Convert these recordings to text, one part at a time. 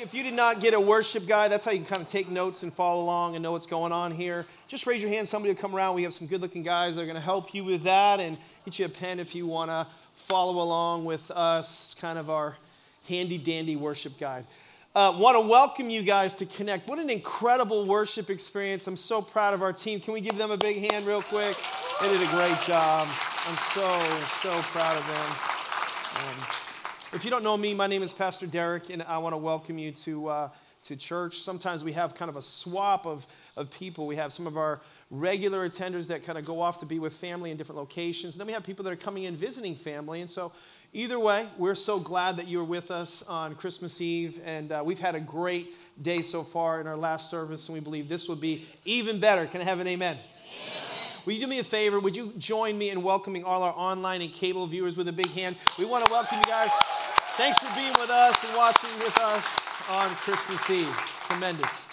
If you did not get a worship guide, that's how you can kind of take notes and follow along and know what's going on here. Just raise your hand. Somebody will come around. We have some good looking guys that are going to help you with that and get you a pen if you want to follow along with us. It's kind of our handy dandy worship guide. Uh, want to welcome you guys to Connect. What an incredible worship experience. I'm so proud of our team. Can we give them a big hand, real quick? They did a great job. I'm so, so proud of them. Um, if you don't know me, my name is Pastor Deryck, and I want to welcome you to, uh, to church. Sometimes we have kind of a swap of, of people. We have some of our regular attenders that kind of go off to be with family in different locations. And then we have people that are coming in visiting family. And so, either way, we're so glad that you're with us on Christmas Eve. And uh, we've had a great day so far in our last service, and we believe this will be even better. Can I have an amen? amen. Will you do me a favor? Would you join me in welcoming all our online and cable viewers with a big hand? We want to welcome you guys. Thanks for being with us and watching with us on Christmas Eve. Tremendous.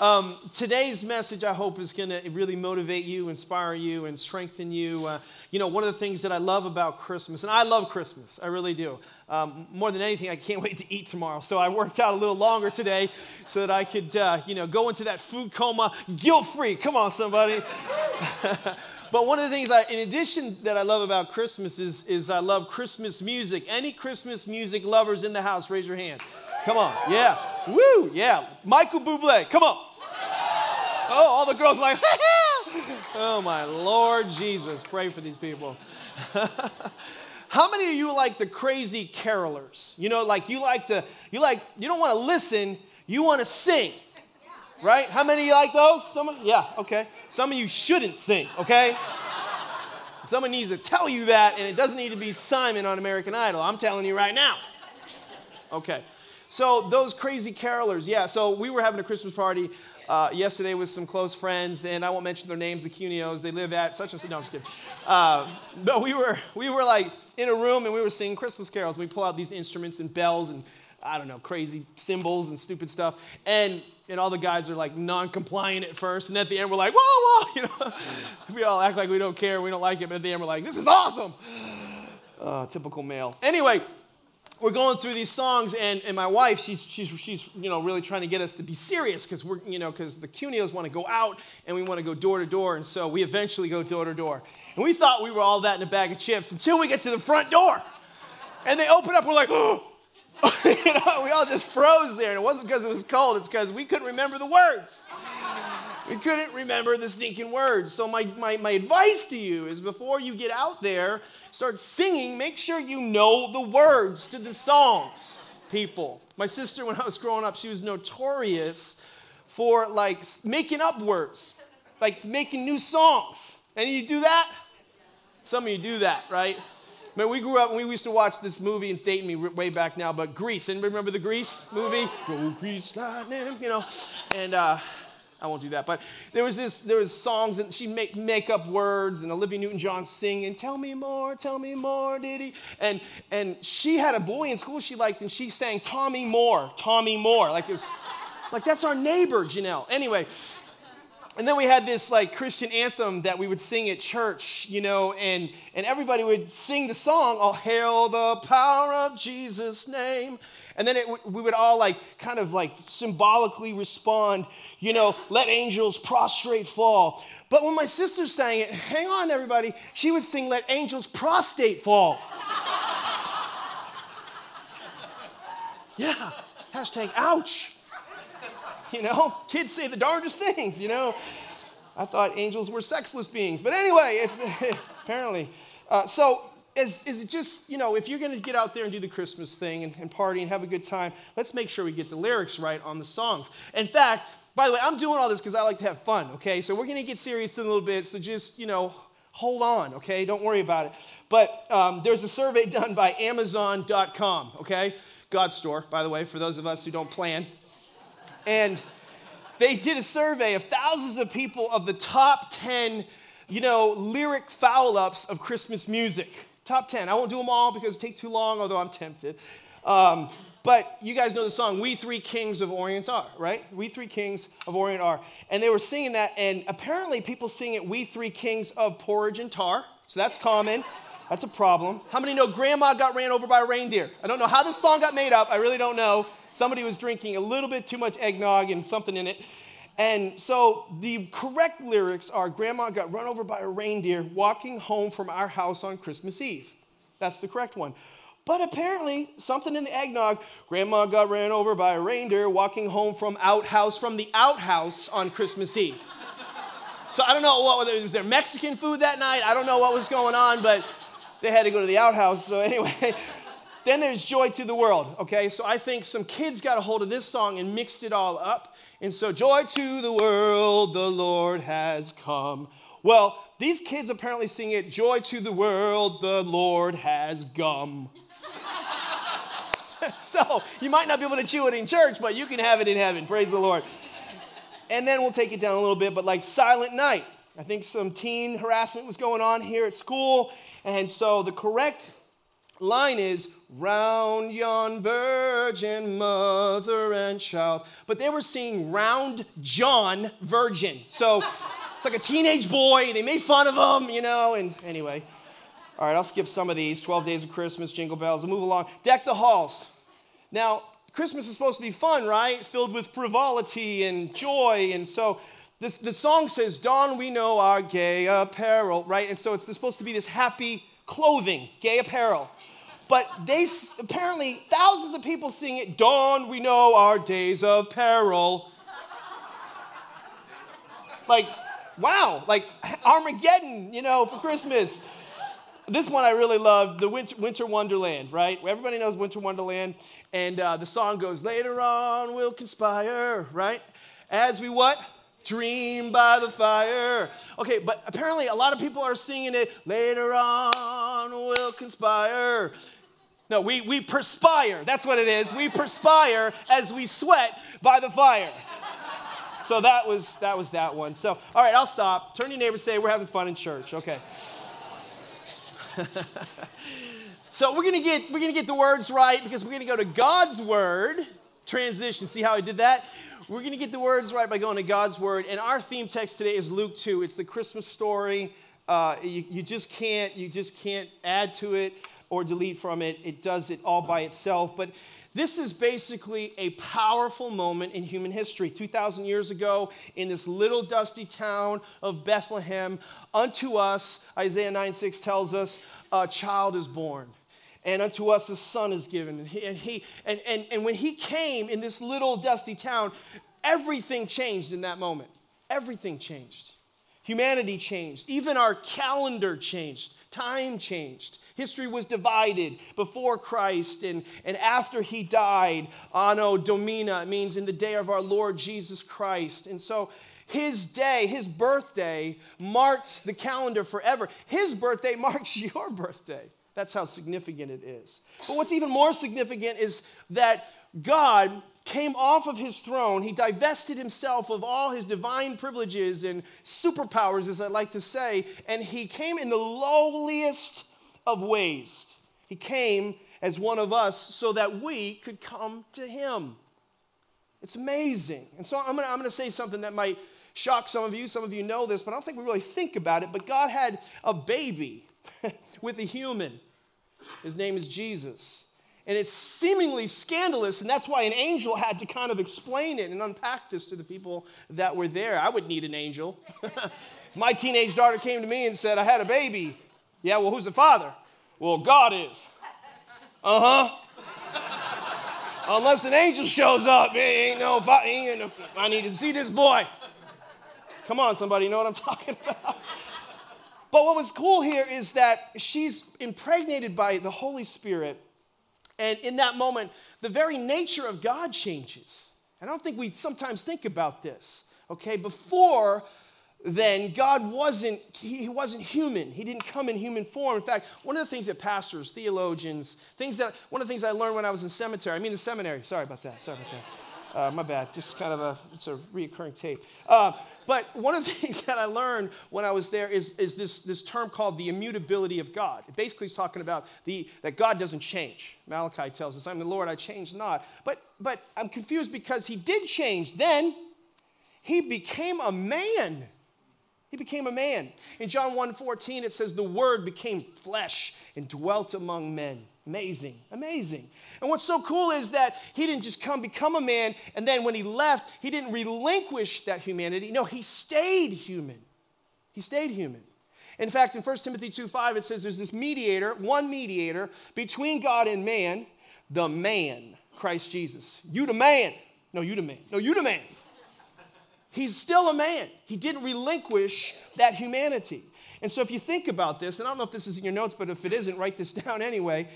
Um, today's message, I hope, is going to really motivate you, inspire you, and strengthen you. Uh, you know, one of the things that I love about Christmas, and I love Christmas, I really do. Um, more than anything, I can't wait to eat tomorrow. So I worked out a little longer today so that I could, uh, you know, go into that food coma guilt free. Come on, somebody. But one of the things, I, in addition, that I love about Christmas is, is I love Christmas music. Any Christmas music lovers in the house, raise your hand. Come on. Yeah. Woo. Yeah. Michael Bublé. Come on. Oh, all the girls like, oh my Lord Jesus. Pray for these people. How many of you like the crazy carolers? You know, like you like to, you like, you don't want to listen, you want to sing. Right? How many like those? Some, yeah, okay. Some of you shouldn't sing, okay? Someone needs to tell you that, and it doesn't need to be Simon on American Idol. I'm telling you right now. Okay. So, those crazy carolers, yeah. So, we were having a Christmas party uh, yesterday with some close friends, and I won't mention their names, the Cuneos. They live at such and such. No, I'm just kidding. Uh, but we were, we were like in a room and we were singing Christmas carols. We pull out these instruments and bells and I don't know, crazy symbols and stupid stuff. And and all the guys are like non-compliant at first, and at the end we're like, whoa, whoa, you know. we all act like we don't care, we don't like it, but at the end we're like, this is awesome. Uh, typical male. Anyway, we're going through these songs, and, and my wife, she's, she's, she's you know, really trying to get us to be serious because we're, you know, because the Cuneos want to go out and we want to go door to door, and so we eventually go door to door. And we thought we were all that in a bag of chips until we get to the front door. And they open up, we're like, oh, you know, we all just froze there. And it wasn't because it was cold, it's because we couldn't remember the words. We couldn't remember the stinking words. So, my, my, my advice to you is before you get out there, start singing, make sure you know the words to the songs, people. My sister, when I was growing up, she was notorious for like making up words, like making new songs. Any of you do that? Some of you do that, right? Man, we grew up and we used to watch this movie, it's dating me way back now, but Grease. Anybody remember the Grease movie? Go Grease Lightning, you know. And uh, I won't do that, but there was this, there was songs and she make make up words and Olivia Newton-John singing, "Tell me more, tell me more, did he?" And and she had a boy in school she liked, and she sang Tommy Moore, Tommy Moore, like it was, like that's our neighbor, Janelle. Anyway, and then we had this like Christian anthem that we would sing at church, you know, and, and everybody would sing the song, All Hail the Power of Jesus' Name. And then it, we would all like kind of like symbolically respond, you know, let angels prostrate fall. But when my sister sang it, hang on everybody, she would sing, let angels prostate fall. yeah, hashtag ouch. You know, kids say the darndest things, you know. I thought angels were sexless beings. But anyway, it's apparently. Uh, so, is, is it just, you know, if you're going to get out there and do the Christmas thing and, and party and have a good time, let's make sure we get the lyrics right on the songs. In fact, by the way, I'm doing all this because I like to have fun, okay? So we're going to get serious in a little bit. So just, you know, hold on, okay? Don't worry about it. But um, there's a survey done by Amazon.com, okay? God store, by the way, for those of us who don't plan. And they did a survey of thousands of people of the top 10, you know, lyric foul ups of Christmas music. Top 10. I won't do them all because it take too long, although I'm tempted. Um, but you guys know the song, We Three Kings of Orient Are, right? We Three Kings of Orient Are. And they were singing that, and apparently people sing it, We Three Kings of Porridge and Tar. So that's common. That's a problem. How many know Grandma got ran over by a reindeer? I don't know how this song got made up. I really don't know Somebody was drinking a little bit too much eggnog and something in it. And so the correct lyrics are Grandma got run over by a reindeer walking home from our house on Christmas Eve. That's the correct one. But apparently, something in the eggnog, Grandma got ran over by a reindeer walking home from outhouse, from the outhouse on Christmas Eve. so I don't know what was there Mexican food that night. I don't know what was going on, but they had to go to the outhouse. So anyway, then there's Joy to the World. Okay, so I think some kids got a hold of this song and mixed it all up. And so, joy to the world, the Lord has come. Well, these kids apparently sing it, joy to the world, the Lord has gum. so, you might not be able to chew it in church, but you can have it in heaven. Praise the Lord. And then we'll take it down a little bit, but like Silent Night. I think some teen harassment was going on here at school. And so the correct line is round yon virgin mother and child. But they were singing round john virgin. So it's like a teenage boy. They made fun of him you know and anyway. All right i'll skip some of these. 12 days of christmas jingle bells we'll move along. Deck the halls. Now christmas is supposed to be fun right? Filled with frivolity and joy and so the, the song says don we know our gay apparel right? And so it's supposed to be this happy clothing gay apparel but they apparently, thousands of people sing it. Dawn, we know our days of peril. like, wow, like Armageddon, you know, for Christmas. This one I really love, the Winter, Wonderland, right? Everybody knows Winter Wonderland. And uh, the song goes, Later on we'll conspire, right? As we what? Dream by the fire. Okay, but apparently a lot of people are singing it, Later on we'll conspire. No, we, we perspire. That's what it is. We perspire as we sweat by the fire. So that was that was that one. So all right, I'll stop. Turn to your neighbor say we're having fun in church. Okay. so we're gonna get we're gonna get the words right because we're gonna go to God's word transition. See how I did that? We're gonna get the words right by going to God's word. And our theme text today is Luke 2. It's the Christmas story. Uh, you, you just can't you just can't add to it or delete from it. It does it all by itself. But this is basically a powerful moment in human history. 2,000 years ago, in this little dusty town of Bethlehem, unto us, Isaiah 9 6 tells us, a child is born. And unto us a son is given. And, he, and, he, and, and, and when he came in this little dusty town, everything changed in that moment. Everything changed. Humanity changed. Even our calendar changed. Time changed. History was divided before Christ and, and after he died. Anno Domini means in the day of our Lord Jesus Christ. And so his day, his birthday, marked the calendar forever. His birthday marks your birthday. That's how significant it is. But what's even more significant is that God came off of his throne. He divested himself of all his divine privileges and superpowers, as I like to say, and he came in the lowliest of ways. He came as one of us so that we could come to him. It's amazing. And so I'm I'm gonna say something that might shock some of you. Some of you know this, but I don't think we really think about it. But God had a baby with a human. His name is Jesus. And it's seemingly scandalous, and that's why an angel had to kind of explain it and unpack this to the people that were there. I would need an angel. if my teenage daughter came to me and said, I had a baby, yeah, well, who's the father? Well, God is. Uh huh. Unless an angel shows up, it ain't no, ain't no, I need to see this boy. Come on, somebody, you know what I'm talking about? But what was cool here is that she's impregnated by the Holy Spirit. And in that moment, the very nature of God changes. I don't think we sometimes think about this. Okay, before then God wasn't, he wasn't human. He didn't come in human form. In fact, one of the things that pastors, theologians, things that, one of the things I learned when I was in seminary, I mean the seminary, sorry about that, sorry about that. Uh, my bad, just kind of a, it's a reoccurring tape. Uh, but one of the things that I learned when I was there is, is this, this term called the immutability of God. It basically is talking about the, that God doesn't change. Malachi tells us, I'm the Lord, I change not. But, but I'm confused because he did change. Then he became a man. He became a man. In John 1:14 it says the word became flesh and dwelt among men. Amazing. Amazing. And what's so cool is that he didn't just come become a man and then when he left, he didn't relinquish that humanity. No, he stayed human. He stayed human. In fact, in 1 Timothy 2:5 it says there's this mediator, one mediator between God and man, the man, Christ Jesus. You the man. No, you the man. No, you the man. He's still a man. He didn't relinquish that humanity. And so, if you think about this, and I don't know if this is in your notes, but if it isn't, write this down anyway.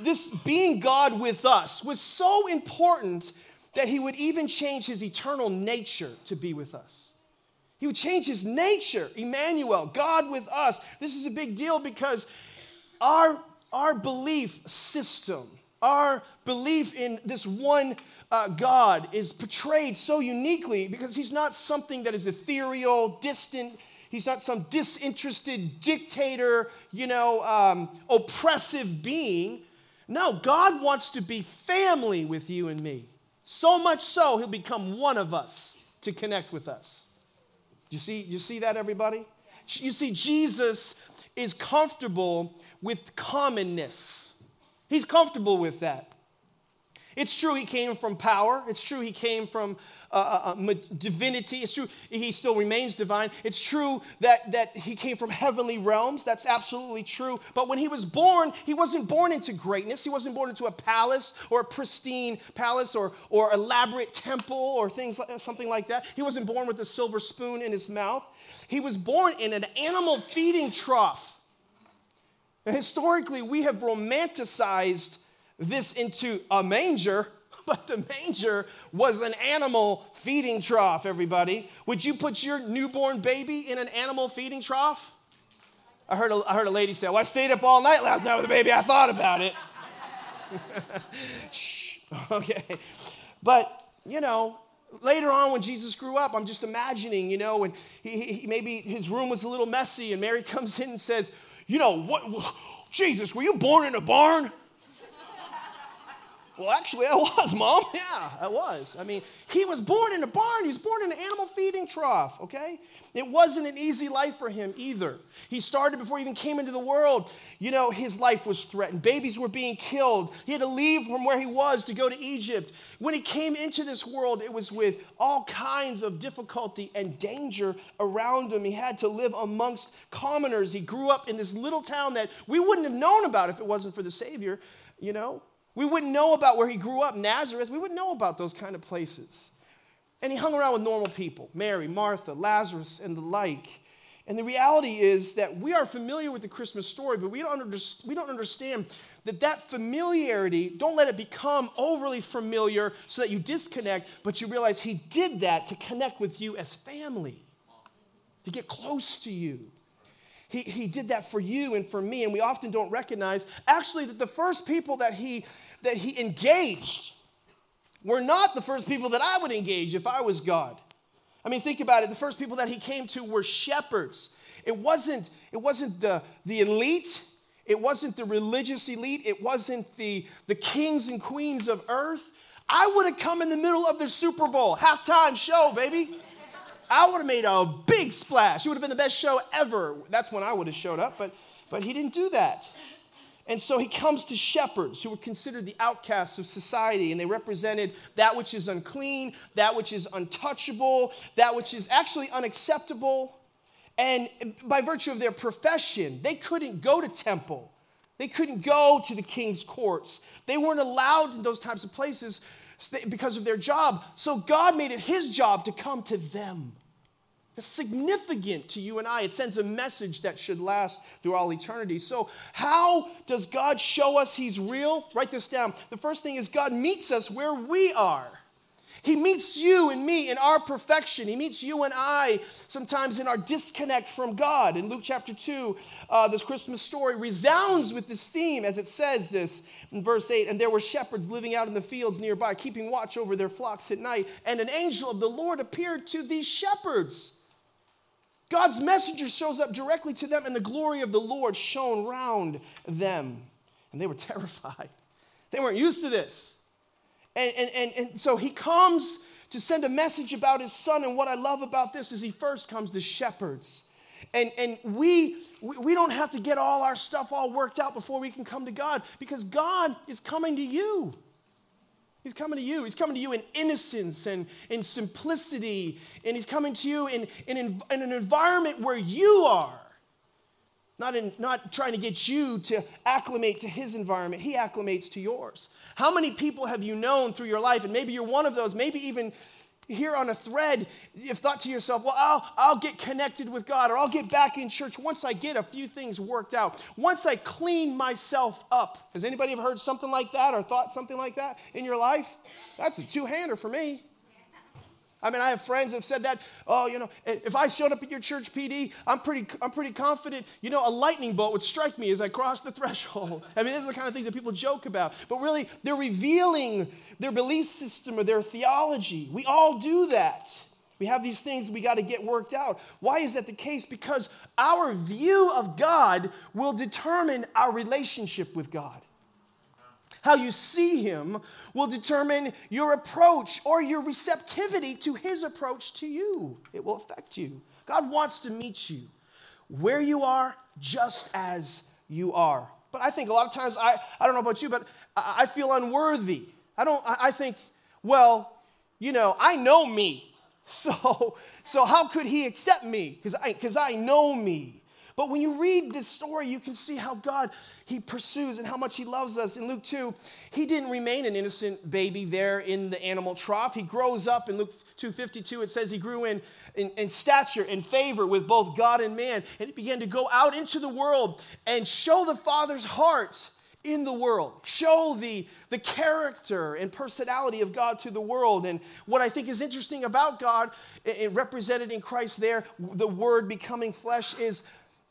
This being God with us was so important that he would even change his eternal nature to be with us. He would change his nature, Emmanuel, God with us. This is a big deal because our, our belief system, our belief in this one uh, God is portrayed so uniquely because he's not something that is ethereal, distant. He's not some disinterested dictator, you know, um, oppressive being. No, God wants to be family with you and me. So much so, he'll become one of us to connect with us. You see, you see that, everybody? You see, Jesus is comfortable with commonness. He's comfortable with that. It's true he came from power. It's true he came from uh, uh, uh divinity. It's true he still remains divine. It's true that, that he came from heavenly realms. That's absolutely true. But when he was born, he wasn't born into greatness. He wasn't born into a palace or a pristine palace or, or elaborate temple or things like, something like that. He wasn't born with a silver spoon in his mouth. He was born in an animal feeding trough. And historically, we have romanticized this into a manger, but the manger was an animal feeding trough, everybody. Would you put your newborn baby in an animal feeding trough? I heard a, I heard a lady say, Well, I stayed up all night last night with the baby. I thought about it. Shh. okay. But, you know, later on when Jesus grew up, I'm just imagining, you know, and he, he, maybe his room was a little messy, and Mary comes in and says, You know, what, Jesus, were you born in a barn? Well, actually, I was, Mom. Yeah, I was. I mean, he was born in a barn. He was born in an animal feeding trough, okay? It wasn't an easy life for him either. He started before he even came into the world. You know, his life was threatened. Babies were being killed. He had to leave from where he was to go to Egypt. When he came into this world, it was with all kinds of difficulty and danger around him. He had to live amongst commoners. He grew up in this little town that we wouldn't have known about if it wasn't for the Savior, you know? We wouldn't know about where he grew up, Nazareth. We wouldn't know about those kind of places. And he hung around with normal people Mary, Martha, Lazarus, and the like. And the reality is that we are familiar with the Christmas story, but we don't, under, we don't understand that that familiarity, don't let it become overly familiar so that you disconnect, but you realize he did that to connect with you as family, to get close to you. He, he did that for you and for me, and we often don't recognize actually that the first people that he that he engaged were not the first people that I would engage if I was God. I mean, think about it. The first people that he came to were shepherds. It wasn't, it wasn't the, the elite, it wasn't the religious elite, it wasn't the, the kings and queens of earth. I would have come in the middle of the Super Bowl, halftime show, baby. I would have made a big splash. It would have been the best show ever. That's when I would have showed up, but, but he didn't do that. And so he comes to shepherds who were considered the outcasts of society, and they represented that which is unclean, that which is untouchable, that which is actually unacceptable. And by virtue of their profession, they couldn't go to temple. They couldn't go to the king's courts. They weren't allowed in those types of places because of their job. So God made it his job to come to them. It's significant to you and I. It sends a message that should last through all eternity. So, how does God show us He's real? Write this down. The first thing is God meets us where we are. He meets you and me in our perfection. He meets you and I sometimes in our disconnect from God. In Luke chapter 2, uh, this Christmas story resounds with this theme as it says this in verse 8 And there were shepherds living out in the fields nearby, keeping watch over their flocks at night. And an angel of the Lord appeared to these shepherds. God's messenger shows up directly to them, and the glory of the Lord shone round them. And they were terrified. They weren't used to this. And, and, and, and so he comes to send a message about his son. And what I love about this is he first comes to shepherds. And, and we, we don't have to get all our stuff all worked out before we can come to God because God is coming to you. He's coming to you. He's coming to you in innocence and in simplicity. And he's coming to you in, in, in, an environment where you are. Not, in, not trying to get you to acclimate to his environment. He acclimates to yours. How many people have you known through your life? And maybe you're one of those, maybe even here on a thread, you've thought to yourself, well, I'll, I'll get connected with God or I'll get back in church once I get a few things worked out, once I clean myself up. Has anybody ever heard something like that or thought something like that in your life? That's a two hander for me. I mean, I have friends who have said that, oh, you know, if I showed up at your church PD, I'm pretty, I'm pretty confident, you know, a lightning bolt would strike me as I crossed the threshold. I mean, these are the kind of things that people joke about. But really, they're revealing their belief system or their theology. We all do that. We have these things we got to get worked out. Why is that the case? Because our view of God will determine our relationship with God. How you see Him will determine your approach or your receptivity to His approach to you. It will affect you. God wants to meet you where you are, just as you are. But I think a lot of times, I, I don't know about you, but I, I feel unworthy I don't, I think, well, you know, I know me. So, so how could he accept me? Because I, cause I know me. But when you read this story, you can see how God, he pursues and how much he loves us. In Luke 2, he didn't remain an innocent baby there in the animal trough. He grows up in Luke 2.52, it says he grew in, in, in stature and favor with both God and man. And he began to go out into the world and show the Father's heart in the world, show the, the character and personality of God to the world. And what I think is interesting about God, it, represented in Christ there, the Word becoming flesh, is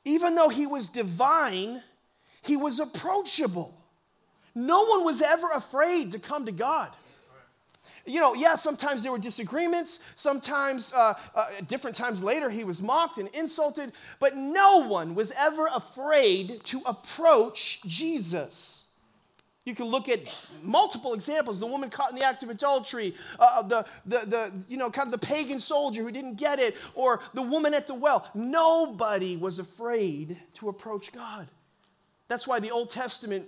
even though he was divine, he was approachable. No one was ever afraid to come to God. You know, yeah, sometimes there were disagreements. Sometimes, uh, uh, different times later, he was mocked and insulted, but no one was ever afraid to approach Jesus. You can look at multiple examples. The woman caught in the act of adultery, uh, the, the, the, you know, kind of the pagan soldier who didn't get it, or the woman at the well. Nobody was afraid to approach God. That's why the Old Testament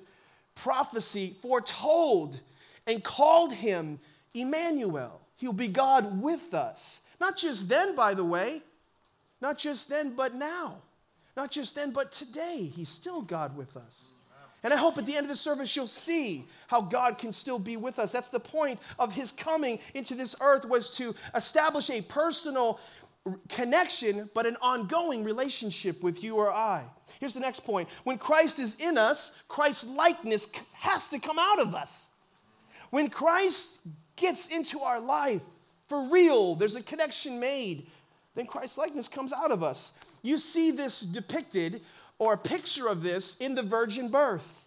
prophecy foretold and called him Emmanuel. He'll be God with us. Not just then, by the way, not just then, but now. Not just then, but today. He's still God with us. And I hope at the end of the service you'll see how God can still be with us. That's the point of his coming into this earth was to establish a personal connection but an ongoing relationship with you or I. Here's the next point. When Christ is in us, Christ's likeness has to come out of us. When Christ gets into our life for real, there's a connection made, then Christ's likeness comes out of us. You see this depicted or a picture of this in the virgin birth.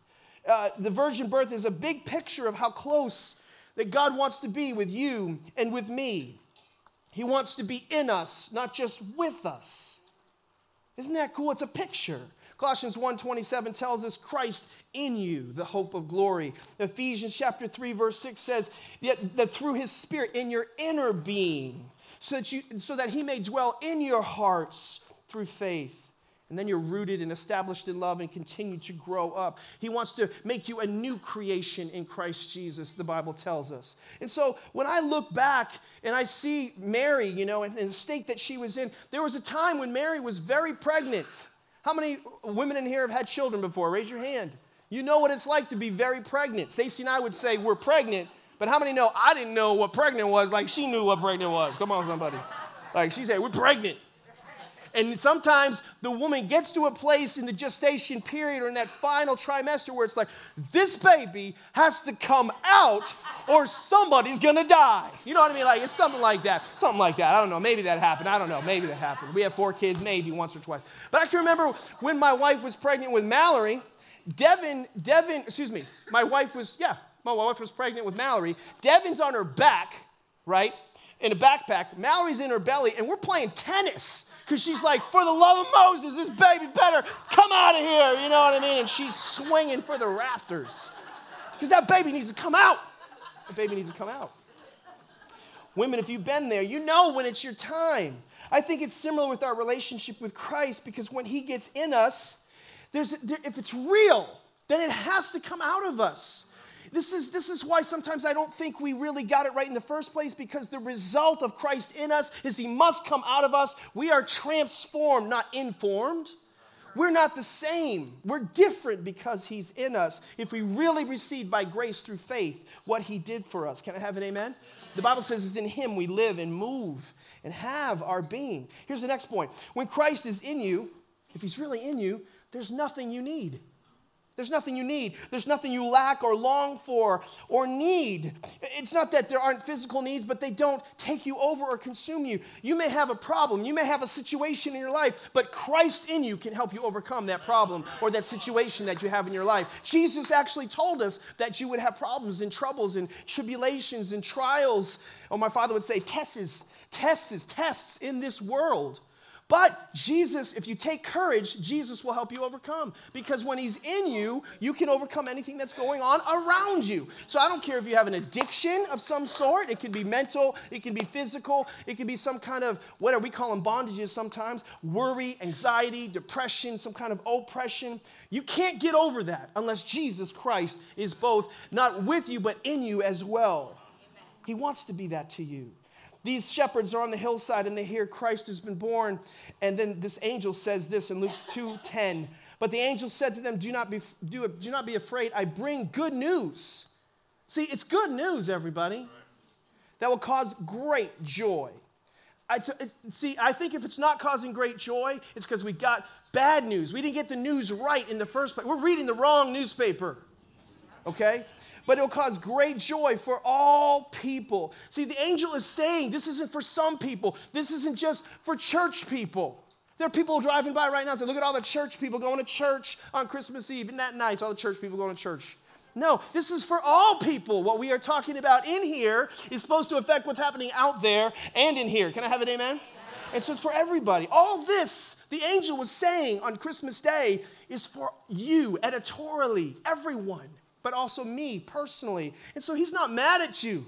Uh, the virgin birth is a big picture of how close that God wants to be with you and with me. He wants to be in us, not just with us. Isn't that cool? It's a picture. Colossians 1:27 tells us Christ in you, the hope of glory. Ephesians chapter 3 verse 6 says that, that through his spirit in your inner being so that you so that he may dwell in your hearts through faith. And then you're rooted and established in love and continue to grow up. He wants to make you a new creation in Christ Jesus, the Bible tells us. And so when I look back and I see Mary, you know, in the state that she was in, there was a time when Mary was very pregnant. How many women in here have had children before? Raise your hand. You know what it's like to be very pregnant. Stacy and I would say we're pregnant, but how many know I didn't know what pregnant was like she knew what pregnant was? Come on, somebody. Like she said, we're pregnant. And sometimes the woman gets to a place in the gestation period or in that final trimester where it's like, this baby has to come out or somebody's gonna die. You know what I mean? Like, it's something like that. Something like that. I don't know. Maybe that happened. I don't know. Maybe that happened. We have four kids, maybe once or twice. But I can remember when my wife was pregnant with Mallory, Devin, Devin, excuse me, my wife was, yeah, my wife was pregnant with Mallory. Devin's on her back, right? In a backpack. Mallory's in her belly, and we're playing tennis because she's like, for the love of Moses, this baby better come out of here. You know what I mean? And she's swinging for the rafters because that baby needs to come out. The baby needs to come out. Women, if you've been there, you know when it's your time. I think it's similar with our relationship with Christ because when He gets in us, there's, there, if it's real, then it has to come out of us. This is, this is why sometimes I don't think we really got it right in the first place because the result of Christ in us is He must come out of us. We are transformed, not informed. We're not the same. We're different because He's in us. If we really receive by grace through faith what He did for us. Can I have an amen? The Bible says it's in Him we live and move and have our being. Here's the next point. When Christ is in you, if He's really in you, there's nothing you need. There's nothing you need. There's nothing you lack or long for or need. It's not that there aren't physical needs, but they don't take you over or consume you. You may have a problem, you may have a situation in your life, but Christ in you can help you overcome that problem or that situation that you have in your life. Jesus actually told us that you would have problems and troubles and tribulations and trials, or my father would say, tests, tests, tests in this world. But Jesus, if you take courage, Jesus will help you overcome. Because when He's in you, you can overcome anything that's going on around you. So I don't care if you have an addiction of some sort, it could be mental, it can be physical, it can be some kind of, what are we calling bondages sometimes? Worry, anxiety, depression, some kind of oppression. You can't get over that unless Jesus Christ is both not with you, but in you as well. He wants to be that to you. These shepherds are on the hillside and they hear Christ has been born. And then this angel says this in Luke 2:10. But the angel said to them, do not, be, do, do not be afraid. I bring good news. See, it's good news, everybody, that will cause great joy. I t- see, I think if it's not causing great joy, it's because we got bad news. We didn't get the news right in the first place. We're reading the wrong newspaper, okay? but it'll cause great joy for all people. See, the angel is saying this isn't for some people, this isn't just for church people. There are people driving by right now and say, Look at all the church people going to church on Christmas Eve. Isn't that nice? All the church people going to church. No, this is for all people. What we are talking about in here is supposed to affect what's happening out there and in here. Can I have an amen? And so it's for everybody. All this, the angel was saying on Christmas Day, is for you, editorially, everyone but also me personally. And so he's not mad at you.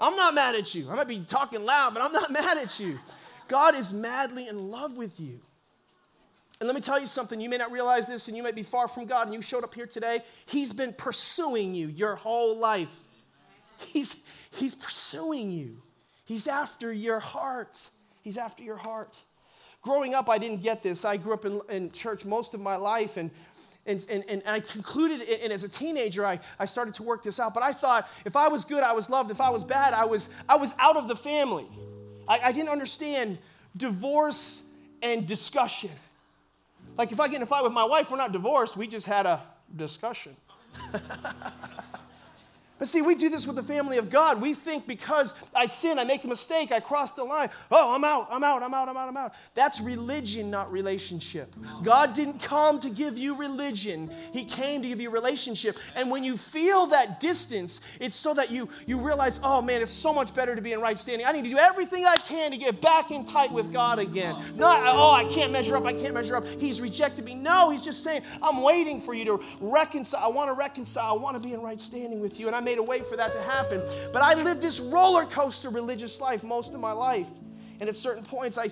I'm not mad at you. I might be talking loud, but I'm not mad at you. God is madly in love with you. And let me tell you something, you may not realize this, and you may be far from God, and you showed up here today. He's been pursuing you your whole life. He's, he's pursuing you, He's after your heart. He's after your heart. Growing up, I didn't get this. I grew up in, in church most of my life, and and, and, and I concluded, and as a teenager, I, I started to work this out. But I thought if I was good, I was loved. If I was bad, I was, I was out of the family. I, I didn't understand divorce and discussion. Like if I get in a fight with my wife, we're not divorced, we just had a discussion. But see, we do this with the family of God. We think because I sin, I make a mistake, I cross the line. Oh, I'm out, I'm out, I'm out, I'm out, I'm out. That's religion, not relationship. God didn't come to give you religion, He came to give you relationship. And when you feel that distance, it's so that you, you realize, oh man, it's so much better to be in right standing. I need to do everything I can to get back in tight with God again. Not, oh, I can't measure up, I can't measure up. He's rejected me. No, He's just saying, I'm waiting for you to reconcile. I want to reconcile. I want to be in right standing with you. And I made a way for that to happen. But I lived this roller coaster religious life most of my life. And at certain points, I,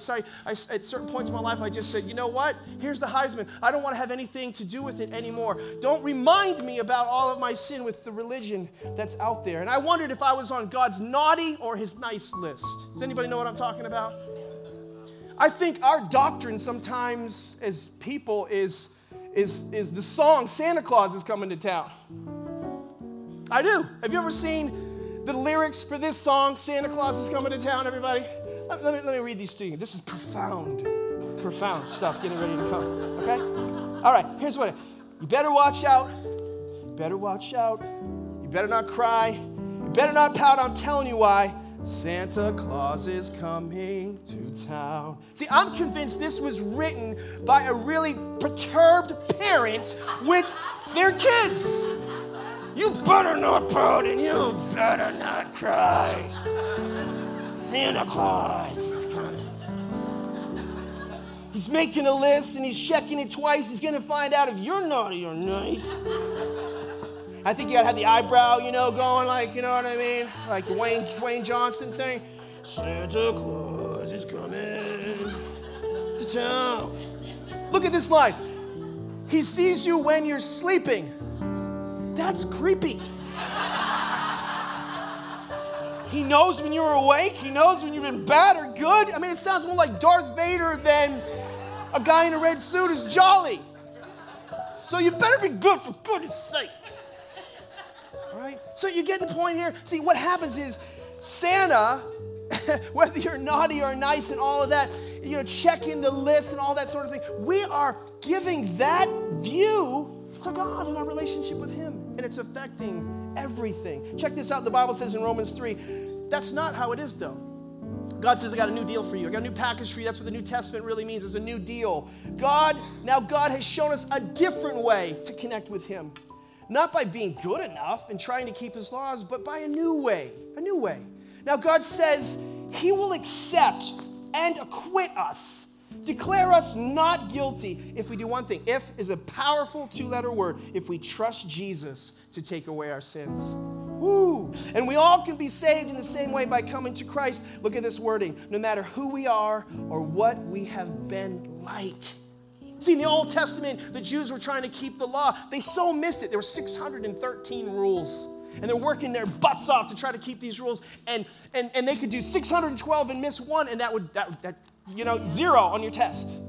I, at certain points in my life, I just said, you know what? Here's the Heisman. I don't want to have anything to do with it anymore. Don't remind me about all of my sin with the religion that's out there. And I wondered if I was on God's naughty or his nice list. Does anybody know what I'm talking about? I think our doctrine sometimes as people is, is, is the song Santa Claus is coming to town. I do. Have you ever seen the lyrics for this song, Santa Claus is Coming to Town, everybody? Let, let, me, let me read these to you. This is profound, profound stuff getting ready to come, okay? All right, here's what you better watch out. You better watch out. You better not cry. You better not pout. I'm telling you why. Santa Claus is coming to town. See, I'm convinced this was written by a really perturbed parent with their kids. You better not pout and you better not cry. Santa Claus is coming. He's making a list and he's checking it twice. He's going to find out if you're naughty or nice. I think you gotta have the eyebrow, you know, going like, you know what I mean? Like the Wayne, Dwayne Johnson thing. Santa Claus is coming to town. Look at this line. He sees you when you're sleeping. That's creepy. He knows when you're awake. He knows when you've been bad or good. I mean, it sounds more like Darth Vader than a guy in a red suit is jolly. So you better be good for goodness sake. All right? So you get the point here. See, what happens is Santa, whether you're naughty or nice and all of that, you know, checking the list and all that sort of thing, we are giving that view to God in our relationship with Him. And it's affecting everything. Check this out. The Bible says in Romans 3 that's not how it is, though. God says, I got a new deal for you. I got a new package for you. That's what the New Testament really means. It's a new deal. God, now God has shown us a different way to connect with Him. Not by being good enough and trying to keep His laws, but by a new way. A new way. Now, God says He will accept and acquit us, declare us not guilty if we do one thing. If is a powerful two letter word, if we trust Jesus to take away our sins. Woo. And we all can be saved in the same way by coming to Christ. Look at this wording no matter who we are or what we have been like. See, in the Old Testament, the Jews were trying to keep the law. They so missed it. There were 613 rules. And they're working their butts off to try to keep these rules. And, and, and they could do 612 and miss one, and that would, that, that, you know, zero on your test.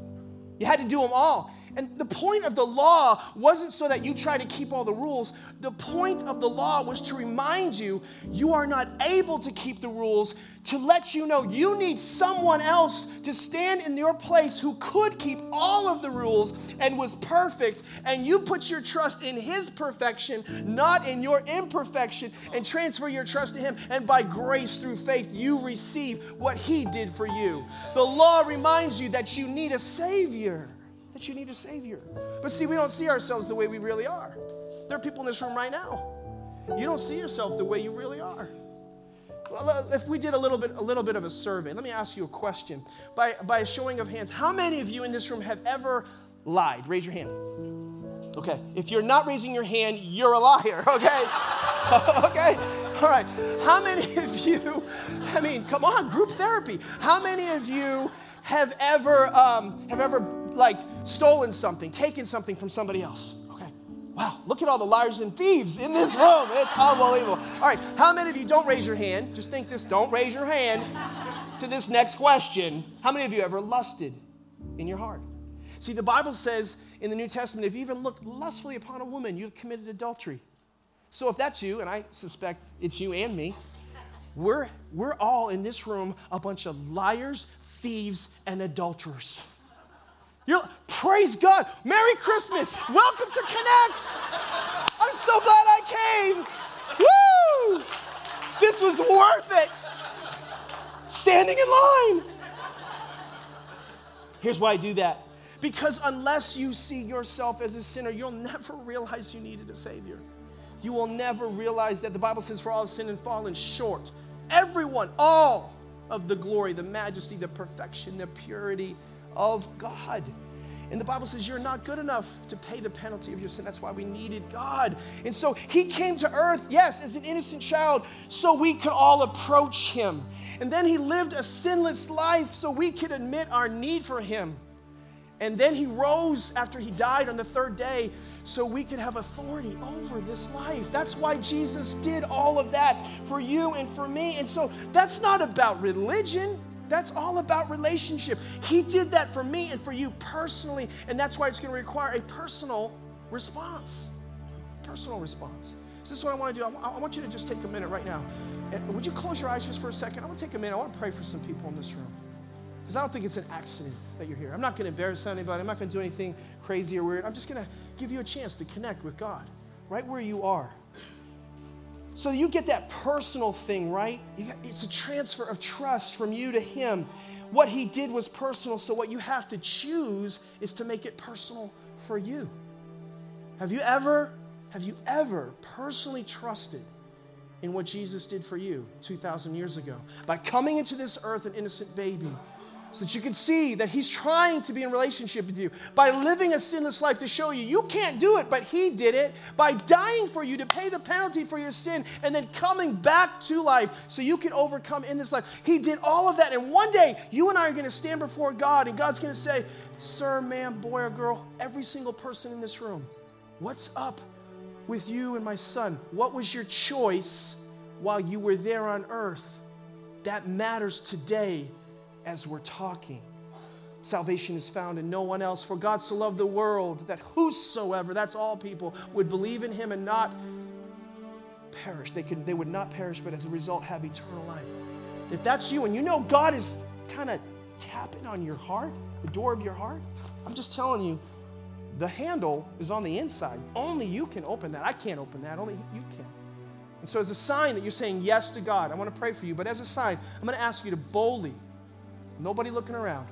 You had to do them all. And the point of the law wasn't so that you try to keep all the rules. The point of the law was to remind you you are not able to keep the rules, to let you know you need someone else to stand in your place who could keep all of the rules and was perfect. And you put your trust in his perfection, not in your imperfection, and transfer your trust to him. And by grace through faith, you receive what he did for you. The law reminds you that you need a Savior you need a Savior. But see, we don't see ourselves the way we really are. There are people in this room right now. You don't see yourself the way you really are. Well, if we did a little bit, a little bit of a survey, let me ask you a question. By, by a showing of hands, how many of you in this room have ever lied? Raise your hand. Okay. If you're not raising your hand, you're a liar, okay? okay? All right. How many of you, I mean, come on, group therapy. How many of you have ever, um, have ever like stolen something, taken something from somebody else. Okay. Wow, look at all the liars and thieves in this room. It's unbelievable. All right, how many of you don't raise your hand? Just think this, don't raise your hand to this next question. How many of you ever lusted in your heart? See, the Bible says in the New Testament, if you even looked lustfully upon a woman, you've committed adultery. So if that's you, and I suspect it's you and me, we're, we're all in this room a bunch of liars, thieves, and adulterers. You're praise God. Merry Christmas. Welcome to Connect. I'm so glad I came. Woo! This was worth it. Standing in line. Here's why I do that. Because unless you see yourself as a sinner, you'll never realize you needed a Savior. You will never realize that the Bible says, For all have sinned and fallen short. Everyone, all of the glory, the majesty, the perfection, the purity, of God. And the Bible says you're not good enough to pay the penalty of your sin. That's why we needed God. And so he came to earth, yes, as an innocent child, so we could all approach him. And then he lived a sinless life so we could admit our need for him. And then he rose after he died on the third day so we could have authority over this life. That's why Jesus did all of that for you and for me. And so that's not about religion. That's all about relationship. He did that for me and for you personally, and that's why it's going to require a personal response. Personal response. So this is what I want to do. I want you to just take a minute right now. And would you close your eyes just for a second? I want to take a minute. I want to pray for some people in this room. Because I don't think it's an accident that you're here. I'm not going to embarrass anybody. I'm not going to do anything crazy or weird. I'm just going to give you a chance to connect with God right where you are. So you get that personal thing, right? Got, it's a transfer of trust from you to him. What he did was personal, so what you have to choose is to make it personal for you. Have you ever, have you ever personally trusted in what Jesus did for you 2,000 years ago? By coming into this earth, an innocent baby, so that you can see that He's trying to be in relationship with you by living a sinless life to show you you can't do it, but He did it by dying for you to pay the penalty for your sin and then coming back to life so you can overcome in this life. He did all of that. And one day, you and I are going to stand before God, and God's going to say, Sir, man, boy, or girl, every single person in this room, what's up with you and my son? What was your choice while you were there on earth? That matters today as we're talking. Salvation is found in no one else. For God so loved the world that whosoever, that's all people, would believe in him and not perish. They, could, they would not perish, but as a result have eternal life. If that's you and you know God is kind of tapping on your heart, the door of your heart, I'm just telling you, the handle is on the inside. Only you can open that. I can't open that, only you can. And so, as a sign that you're saying yes to God, I want to pray for you, but as a sign, I'm going to ask you to boldly Nobody looking around.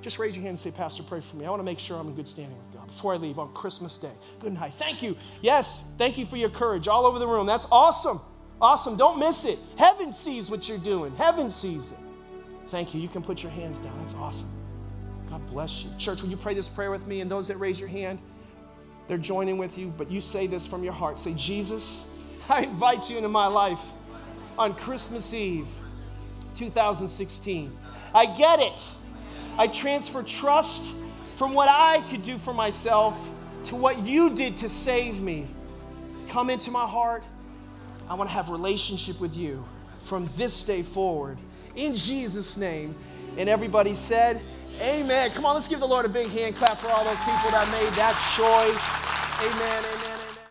Just raise your hand and say, Pastor, pray for me. I want to make sure I'm in good standing with God before I leave on Christmas Day. Good night. Thank you. Yes, thank you for your courage all over the room. That's awesome. Awesome. Don't miss it. Heaven sees what you're doing, heaven sees it. Thank you. You can put your hands down. That's awesome. God bless you. Church, will you pray this prayer with me? And those that raise your hand, they're joining with you, but you say this from your heart. Say, Jesus, I invite you into my life on Christmas Eve, 2016. I get it. I transfer trust from what I could do for myself to what you did to save me. Come into my heart. I want to have relationship with you from this day forward. In Jesus' name. And everybody said, Amen. Come on, let's give the Lord a big hand clap for all those people that made that choice. Amen. Amen.